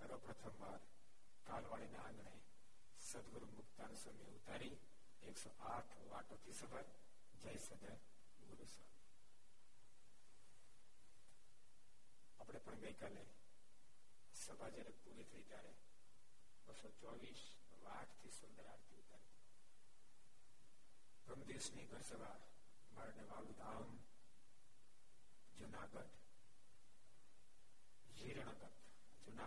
سروپر آرتی گھر سب جھر جگہ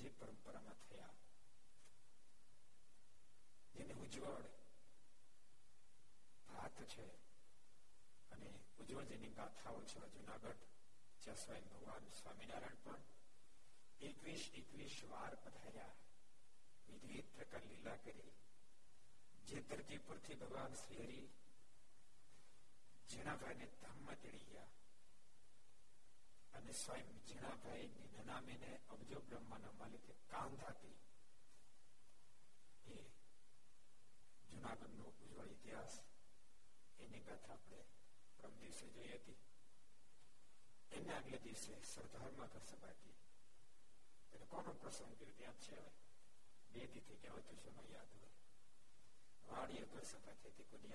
જે પરંપરામાં થયા જેને ઉજ્જવળ ભાત છે અને ઉજ્જવળ જેની ગાથાઓ છે જુનાગઢ જ્યાં સ્વયં ભગવાન સ્વામિનારાયણ પણ એકવીસ એકવીસ વાર પધાર્યા વિવિધ પ્રકાર લીલા કરી જે જેતરજી પરથી ભગવાન શ્રી હરિ ઝીણાભાઈને ધામમાં તેડી ગયા جی نمین ابجو برہم درد پر سفر کوئی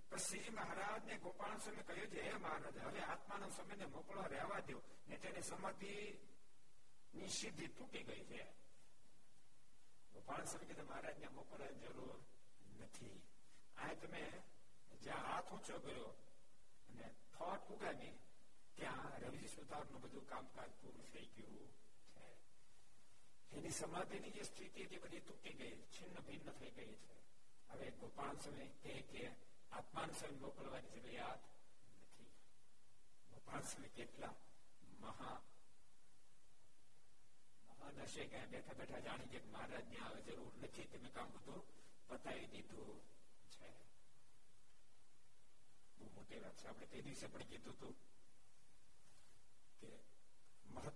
شاج نے گوپا سونے کہاں ہاتھ اچھا گیا روطار سماپی تھی چھن بھن گئی گوپال سومی پت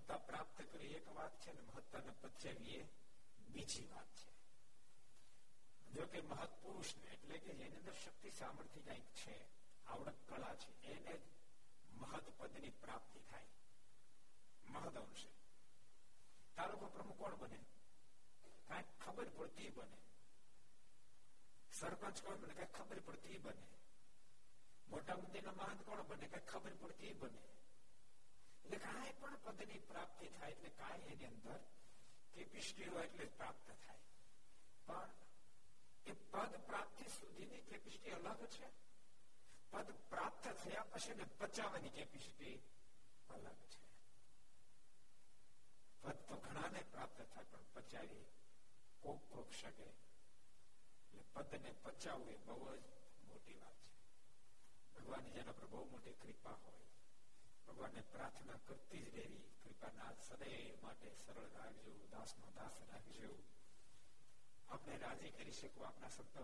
دہتا پراپت کر پتیا محت پہ شکر پڑتی بنے بہت مندر نبر پڑتی بنے کا پاپسٹی پدا بہت بہت موٹی کپا ہوگو کرتی کھانا سدے سرجو داس ماس رکھج اپنے ری کرتی رہ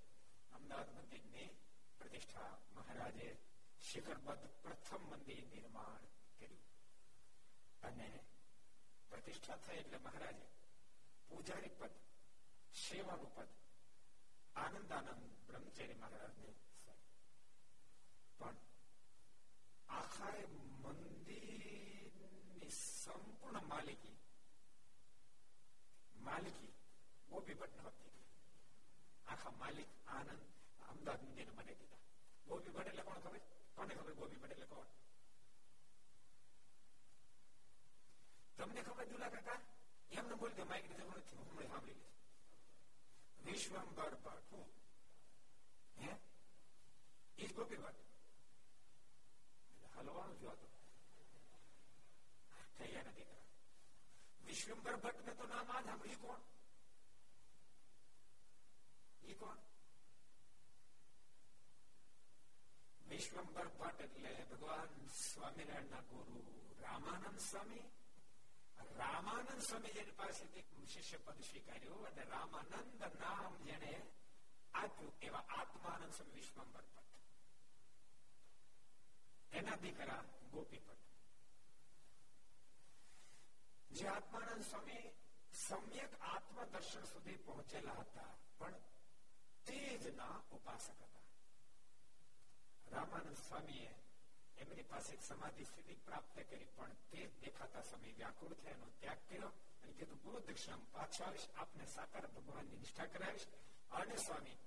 امداد مندر مہاراجے شیخر پت پر مندر مہاراج پوجاری پت سی ونند آنند برمچاری مہاراجا مندر پنتی આખા માલિક આનંદ અમદાવાદ ની જેને બની દીધા ગોપી ભટ્ટ એટલે કોણ ખબર કોને ખબર ગોપી ભટ્ટ એટલે કોણ તમને ખબર જુલા કાકા એમને બોલ કે માઇક દીધું નથી હું સાંભળી લઈશ વિશ્વમ બાર હું હે એ ગોપી ભટ્ટ હલવાનું જોવા તો થઈ નથી વિશ્વંભર ભટ્ટ ને તો નામ આ સાંભળી કોણ گوپی پٹ آشن پہ રામાનંદ સ્વામીએ એમની પાસે સમાધિ સ્થિતિ પ્રાપ્ત કરી પણ તે દેખાતા સમય વ્યાકુળ થયા એનો ત્યાગ કર્યો અને કીધું ગુરુ દક્ષિણા પાછો આવીશ આપને સાકાર ભગવાનની નિષ્ઠા કરાવીશ અને સ્વામી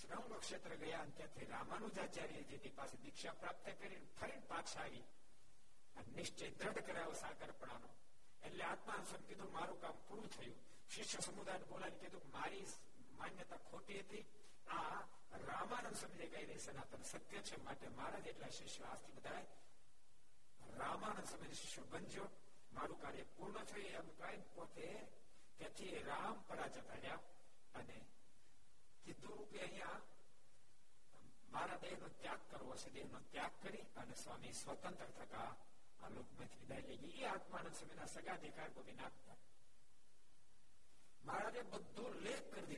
શ્રમ ક્ષેત્ર ગયા અને ત્યાંથી રામાનુજાચાર્ય જેની પાસે દીક્ષા પ્રાપ્ત કરી ફરી પાછા આવી નિશ્ચય દ્રઢ કરાયો સાકરપણાનો એટલે આત્મા સ્વામી કીધું મારું કામ પૂરું થયું શિષ્ય સમુદાય બોલાવી કીધું મારી માન્યતા ખોટી હતી આ دگ کر سگا د بھ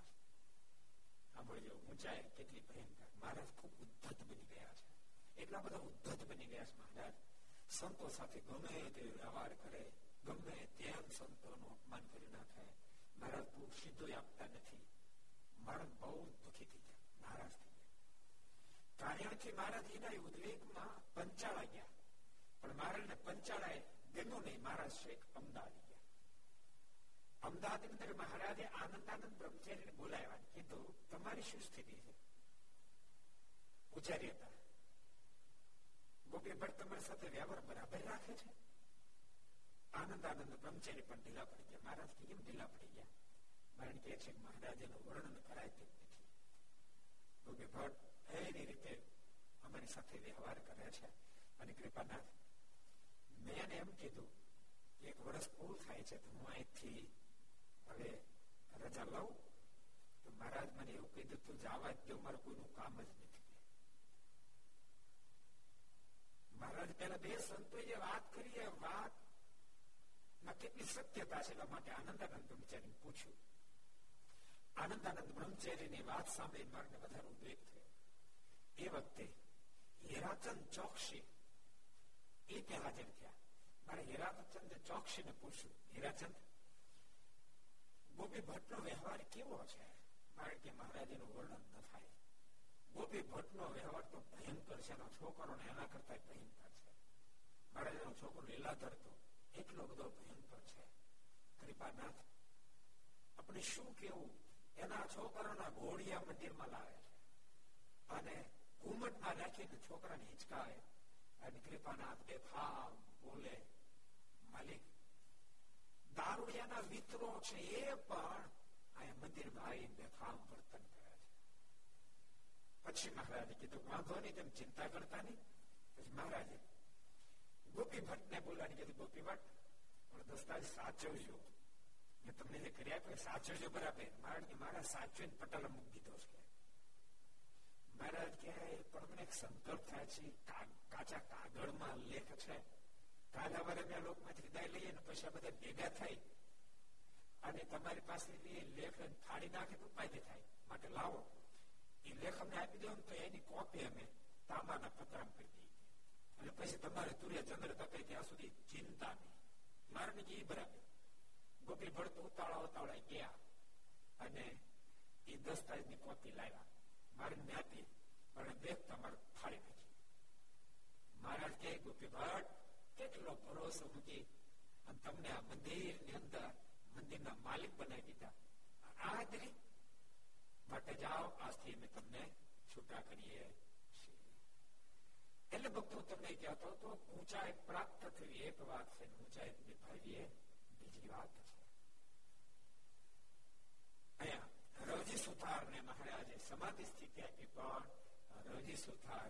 پہر پنچاڑا ایک امدادی امداد مہاراجے آنند آنند برمچاری مہاراجا کرتی ریتے امریک ویوہار کر હવે રજા લઉ તો મહારાજ મને એવું કહી દીધું જાવા તે મારે કોઈનું કામ જ નથી મહારાજ પેલા બે સંતો જે વાત કરી એ વાત માં કેટલી સત્યતા છે એટલા માટે આનંદાનંદ બ્રહ્મચારી પૂછ્યું આનંદાનંદ બ્રહ્મચારી વાત સાંભળી મારને વધારે ઉદ્વેગ થયો એ વખતે હેરાચંદ ચોકસી એ પહેલા જેમ થયા મારે હેરાચંદ ચોકસી ને પૂછ્યું હેરાચંદ مندر چوکر ہر پے بولے ملک تم نے برابر پٹال میتھ مہاراج کہ کاچا کا دادا بھائی لگا چیتا گوپی بٹ اتھا گیا دس تیزی لایا جاتی نک گوپیٹ روجی سوار نے ماراج سمدی روزی سوار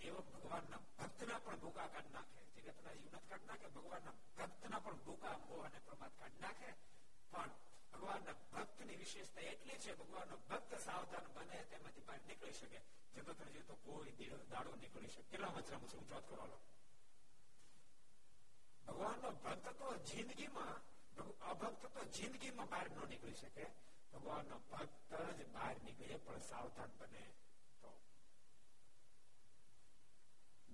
دکی سکر جاتے تو جنگی میں باہر نہکوان باہر نکلے سوان بنے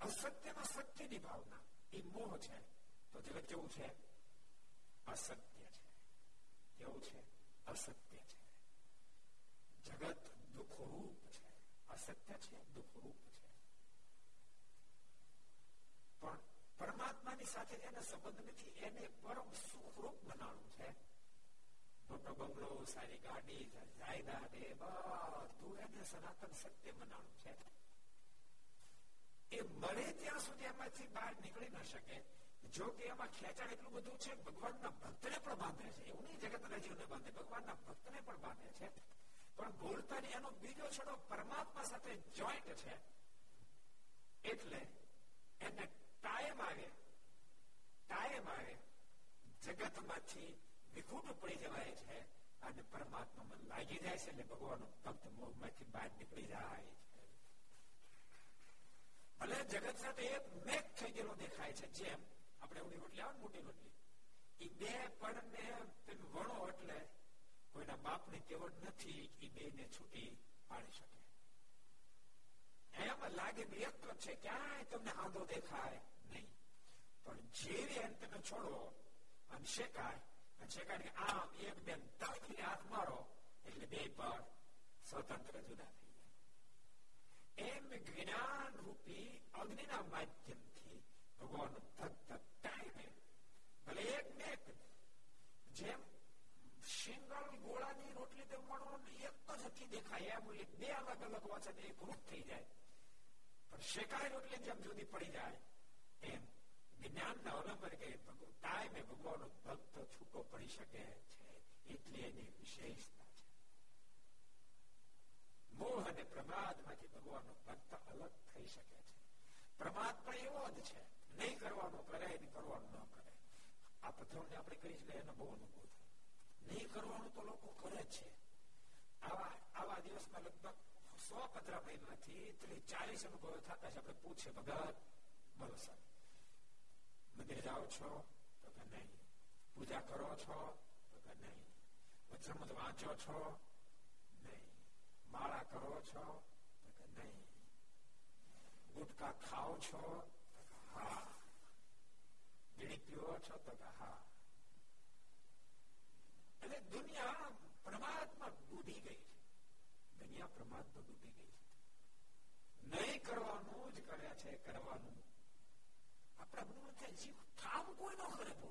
اتنے ستیہ پر ساری گاڑی سنات ستیہ بنا چاہیے ملے تھی باہر نکلی نہ جگت پڑی جائے پر لگی جائے بگو باہر نکلی جائے نہیںک ہاتھ مارو پڑھ سوتن جائے ایک روپ تھائے شکاری روٹلی پڑی جائے کہ پڑ سکے لگ بہت سو پتھر چالیس پوچھے بگ بھائی مندر جاؤ چو پوجا کرو چوچو چھو دیا ڈی گئی دہرا گروپ تھام کوئی نیو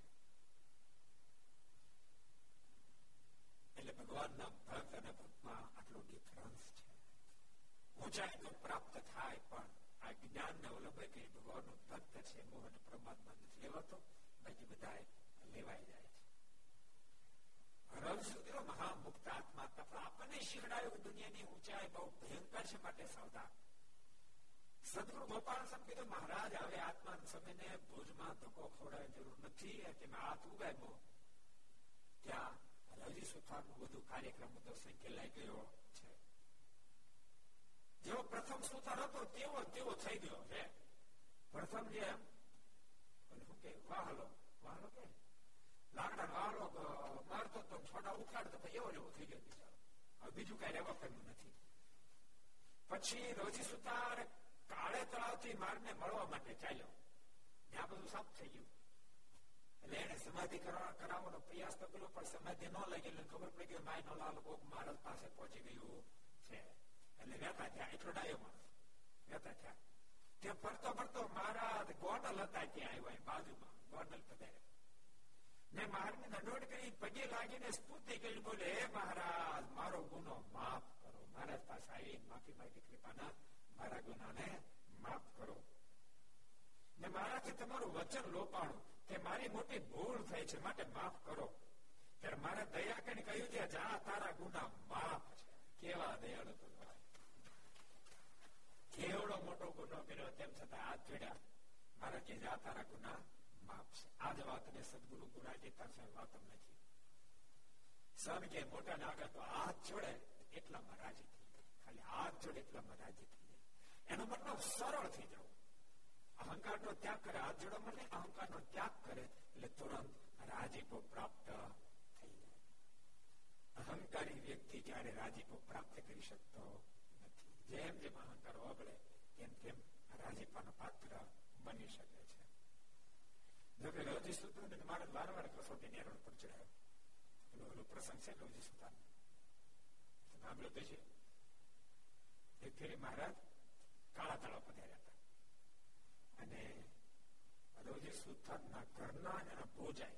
دیادار سدگڑ گوپال مہاراج لا مر تو تھوڑا بھائی رہو پہ پچھلے روزی سوتار کا سم کر سماج پہ مہاراج دگی لگی بول مہاراج مارک گف کرو مارج پاس گاف کرو ماراج وچن لو پڑو سدگر گنا جیسے سب جیٹا گیا تو ہاتھ مراجی خالی ہاتھ مراجی جائے مطلب سر جاؤ روزی سوتا ہے مہاراج کاڑا پتہ رہتا پگارے پگڑا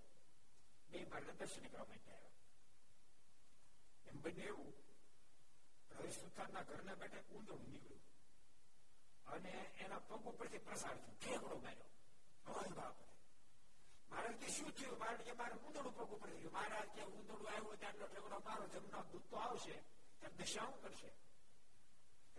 مار جمنا دودھ تو آج دشا کر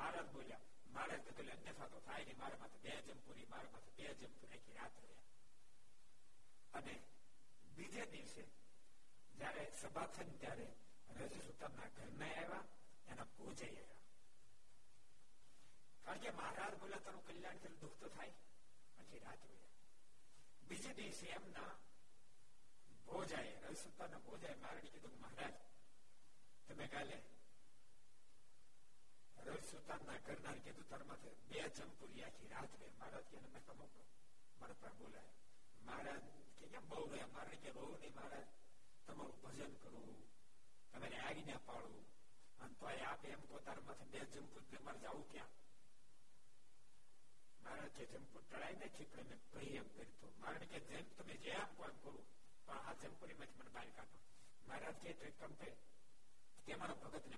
مہاراج بولیا تریا دیا رجسوتا مہاراج تم کال جاؤ نا جی آپ کرو بال کام پہ مرت نے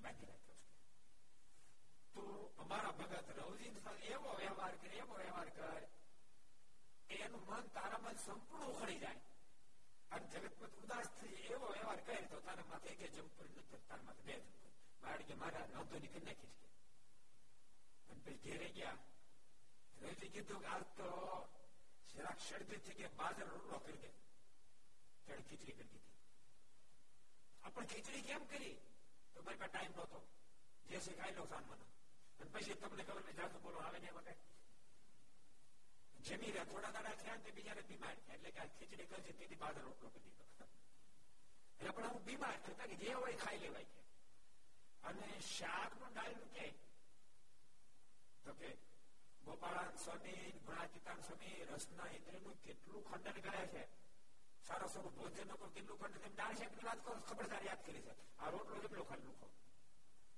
بکی رکھتا من تارا منپوڑی جائے جگہ متأثر کر پھر بولوی دا کھیچ ڈال تو گوپر خنڈن کر خبردار یاد کرے آوٹل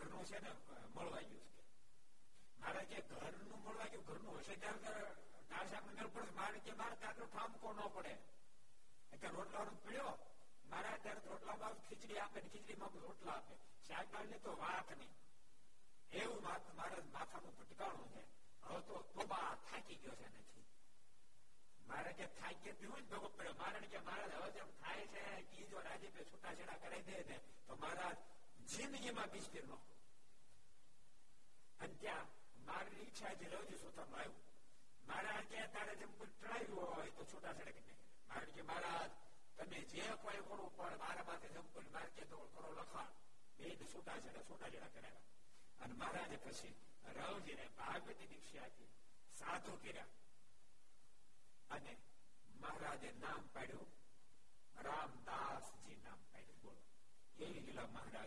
پٹکانے تو مارا جی تھے چھوٹا چھٹا کر جی جی جی رو جی بارش کرم داس پڑھ لہارا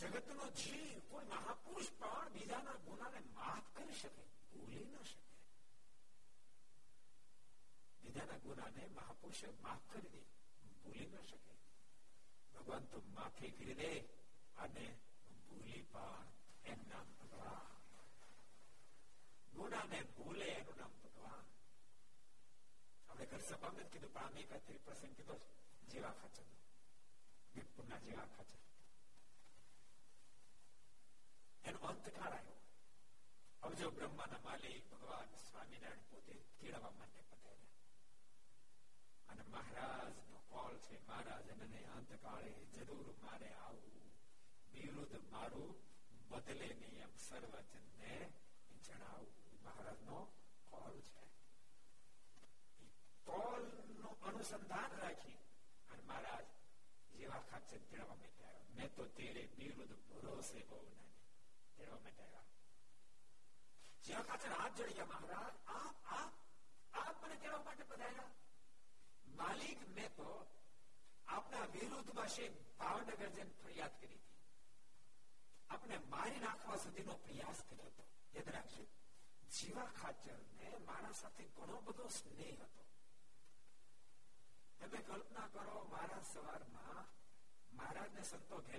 جگ جی مہا پہ مہاپر بھول نام پکوان سب پرانی پرسنگ جیوا چل એનો અંત કાળ આવ્યો હવે જો બ્રહ્માના માલિક ભગવાન સ્વામિનારાયણ પોતે કેળવવા માટે પધાર્યા અને મહારાજ નો કોલ છે મહારાજ અને અંતકાળે જરૂર મારે આવું વિરુદ્ધ મારું બદલે નહીં એમ સર્વજન ને જણાવું મહારાજ નો કોલ છે કોલ નું અનુસંધાન રાખી અને મહારાજ જેવા ખાચર કેળવવા માટે આવ્યો મેં તો તેરે વિરુદ્ધ ભરોસે બહુ میں ماراج نے سنتو گے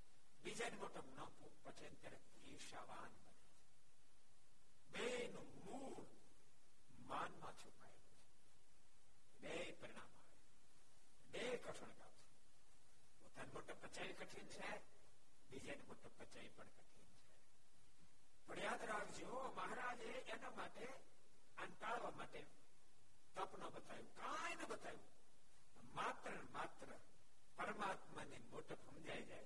مہاراجاڑی پر موٹا سمجھائی جائے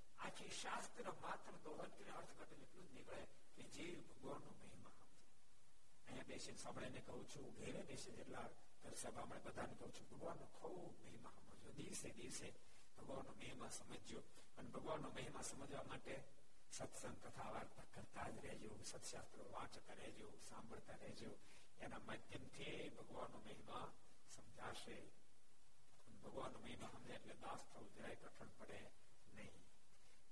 ست شاستر سامتا رہے مہیم سمجھ داس تھوڑا کٹر پڑے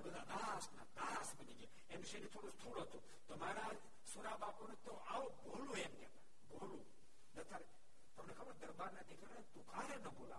تو سوار باپو نے لگے بھولو تو بولا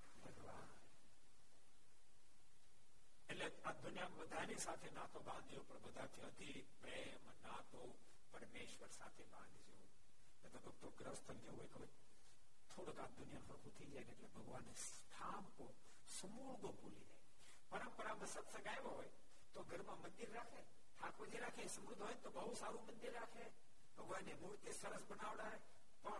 پر سگا ہو گھر ٹھاکر جی رکھے ہوئے تو بہت سارے مندر رکھے مورتی سرس بنا پر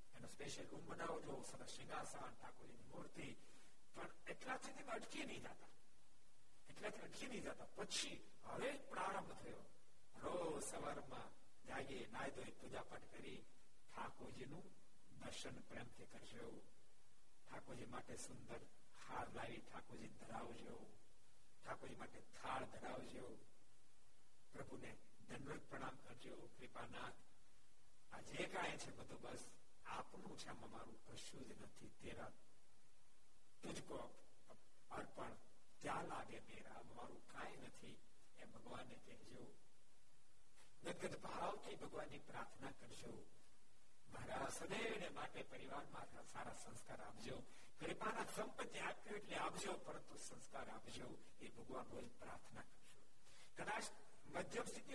د ٹھ جیار دن وجو کے بدھ بس سارا اپج کمپتیجو پر مدم سب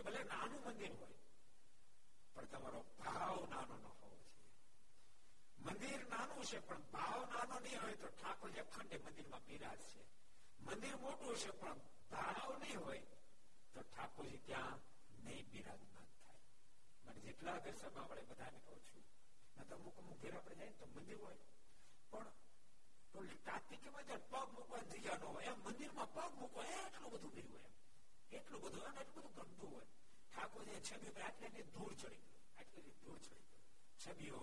مندر ہوا نہ ہو مندر نیم نی ہو تو ٹھاکر جیسے مندر ہوتی پگ مکو نا مندر میں پگ موکو بڑی بھگل بھول گمت ٹھاکر جی چبی دور چڑھی گئے دور چڑی گئے چبی ہو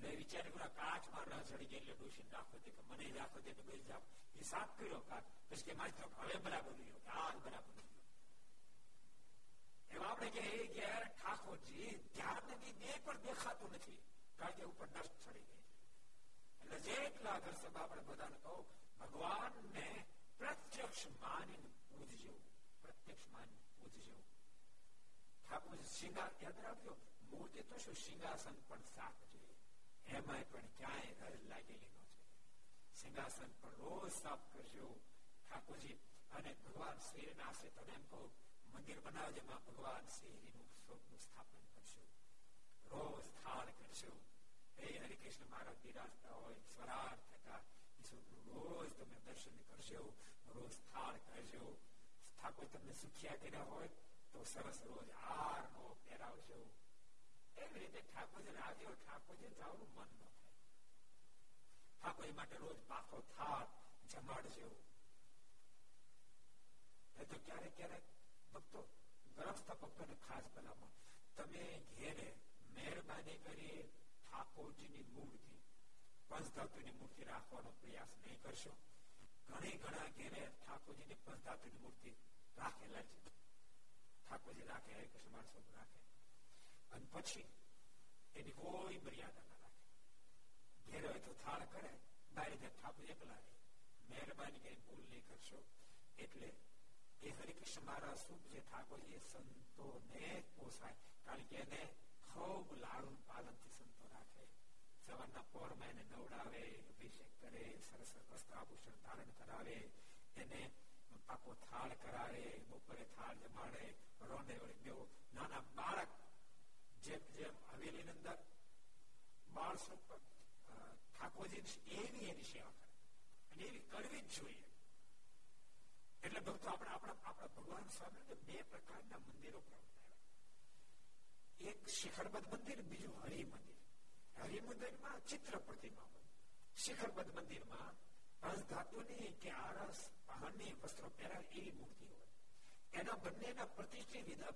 نہڑھے منف کر دیکھ چڑی جائے بتاج مانی پوج جی سر مو سیگاسن سات جی روز درشن کرشو روز تھان کروز پہروج میری ٹھاکر جی پاتو رکھنا پریاس نہیں کرش گھنی گا گھر ٹھاکر جی پنچ دور ٹھاکر جی رکھے پہ لاڑھے سوڑا دار کراڑ کر ہر مندر چتما شیخر پندر میں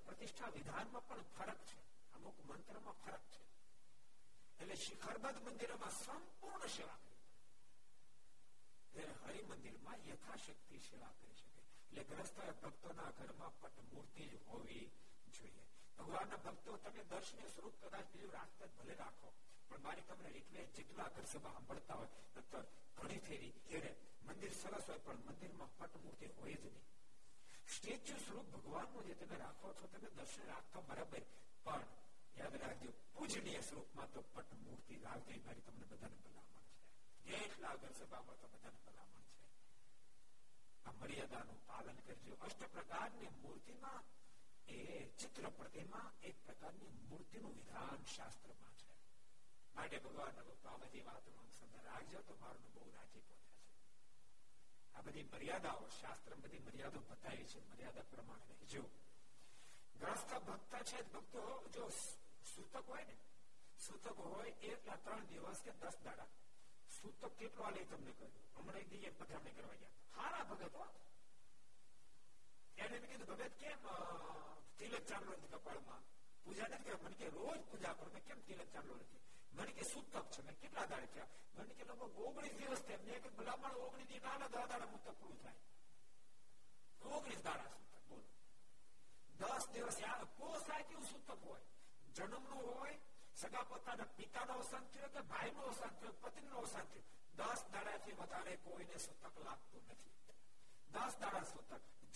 پہنچتی ہے مندر سرس ہوتی ہوئی رکھو درش برابر مریادا شاستر بڑی مریادا بتائیے مریادا پر سوتک ہو سوتک ہوتی ہے سوتک میں لگنی پورا سوتک بول دس دیکھ جنم نو سگا پتا پوسان پورا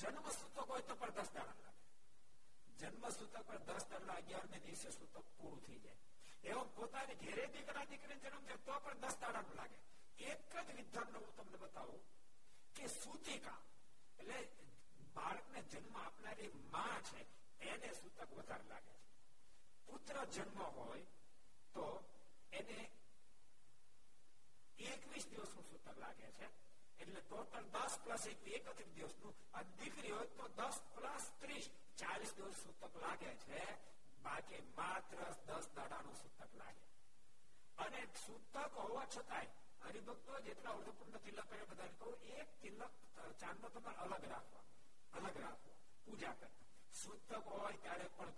گھرم تو لگے ایک بتاؤ کہ سوتی کا جنم اپنا سوتک لگے پنم ہوگے باقی مس دک لک ہوا چربک پورک چاند تلگ رکھو پوجا کرتا جن پوجا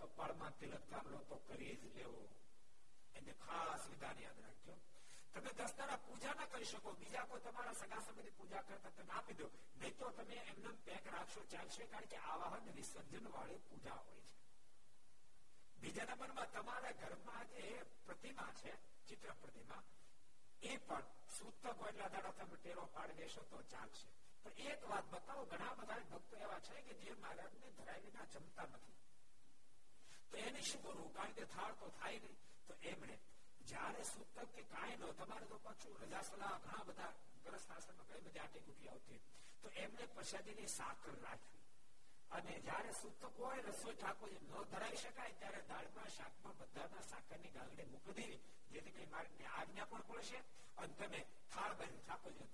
ہوتی ہے تو ایک بتاؤ گا مارا جمتا ہے تو جائے سوت رسوئی ٹھاک سکا شاق بھگا ساخر گاگڑی مکھی کئی مارکیٹ آج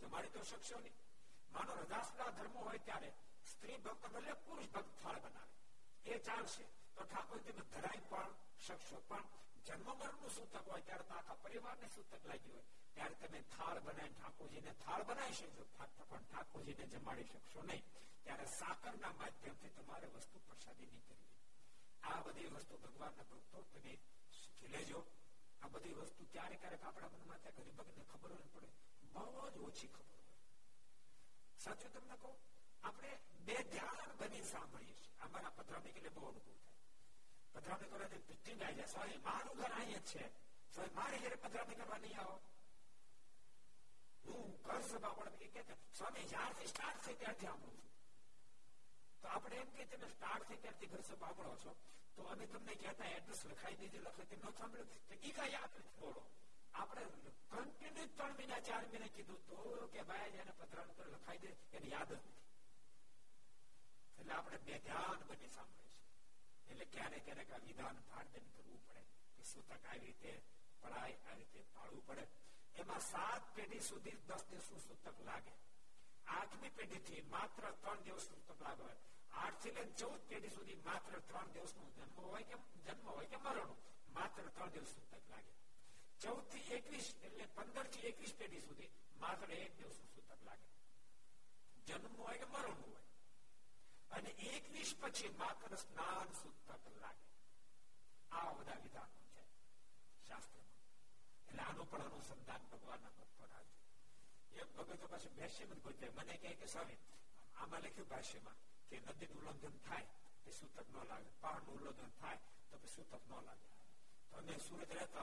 بہت تو سکش نہیں پا بنا چل سکتے تو ٹھاکر جی جماڑی نئی سا کرم وسط پرساد نہیں کردی وسطے بہت خبر پھرمرٹو تو آپ تو یادو اپنے کنٹین چار مینے پتھر لکھائی دے یاد کر چود پیڑھی مرن دن ہو مر تر دس سوتک لگے چیس پندر ایک سو آپ لکھنؤ پہاڑ نئے تو سوتک نہ لگے تو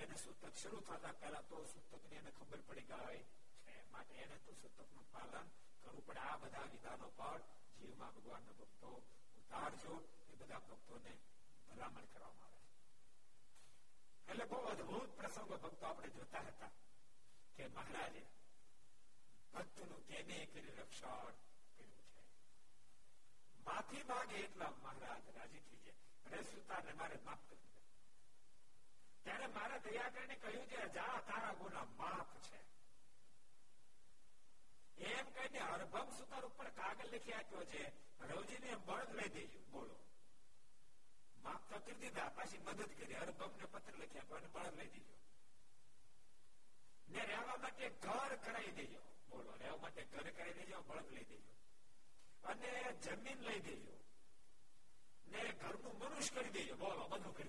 تو بہت ادب اپنے رکھا ہے سوتا ہے بڑب لے گھر کرائی دےجیے بولو رہے گھر کر جمین لائی دنوش کر دیا بولو بھن کر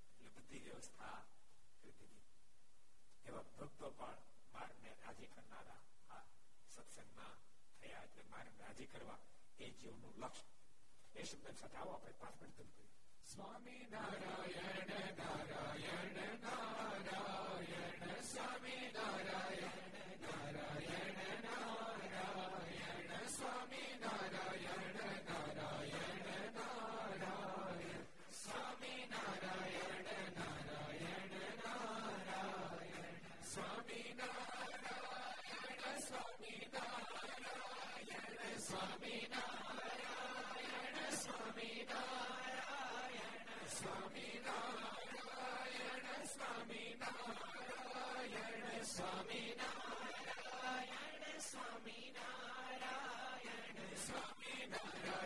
બધી વ્યવસ્થા કરી દીધી એવા ભક્તો પણ મારને રાજી કરનારા આ સત્સંગમાં થયા એટલે મારને રાજી કરવા એ જીવનું લક્ષ્ય એ શબ્દ સાથે આવો આપણે પાંચ મિનિટ દૂર સ્વામી નારાયણ નારાયણ નારાયણ સ્વામી નારાયણ નારાયણ નારાયણ સ્વામી નારાયણ નારાયણ Swami Narayana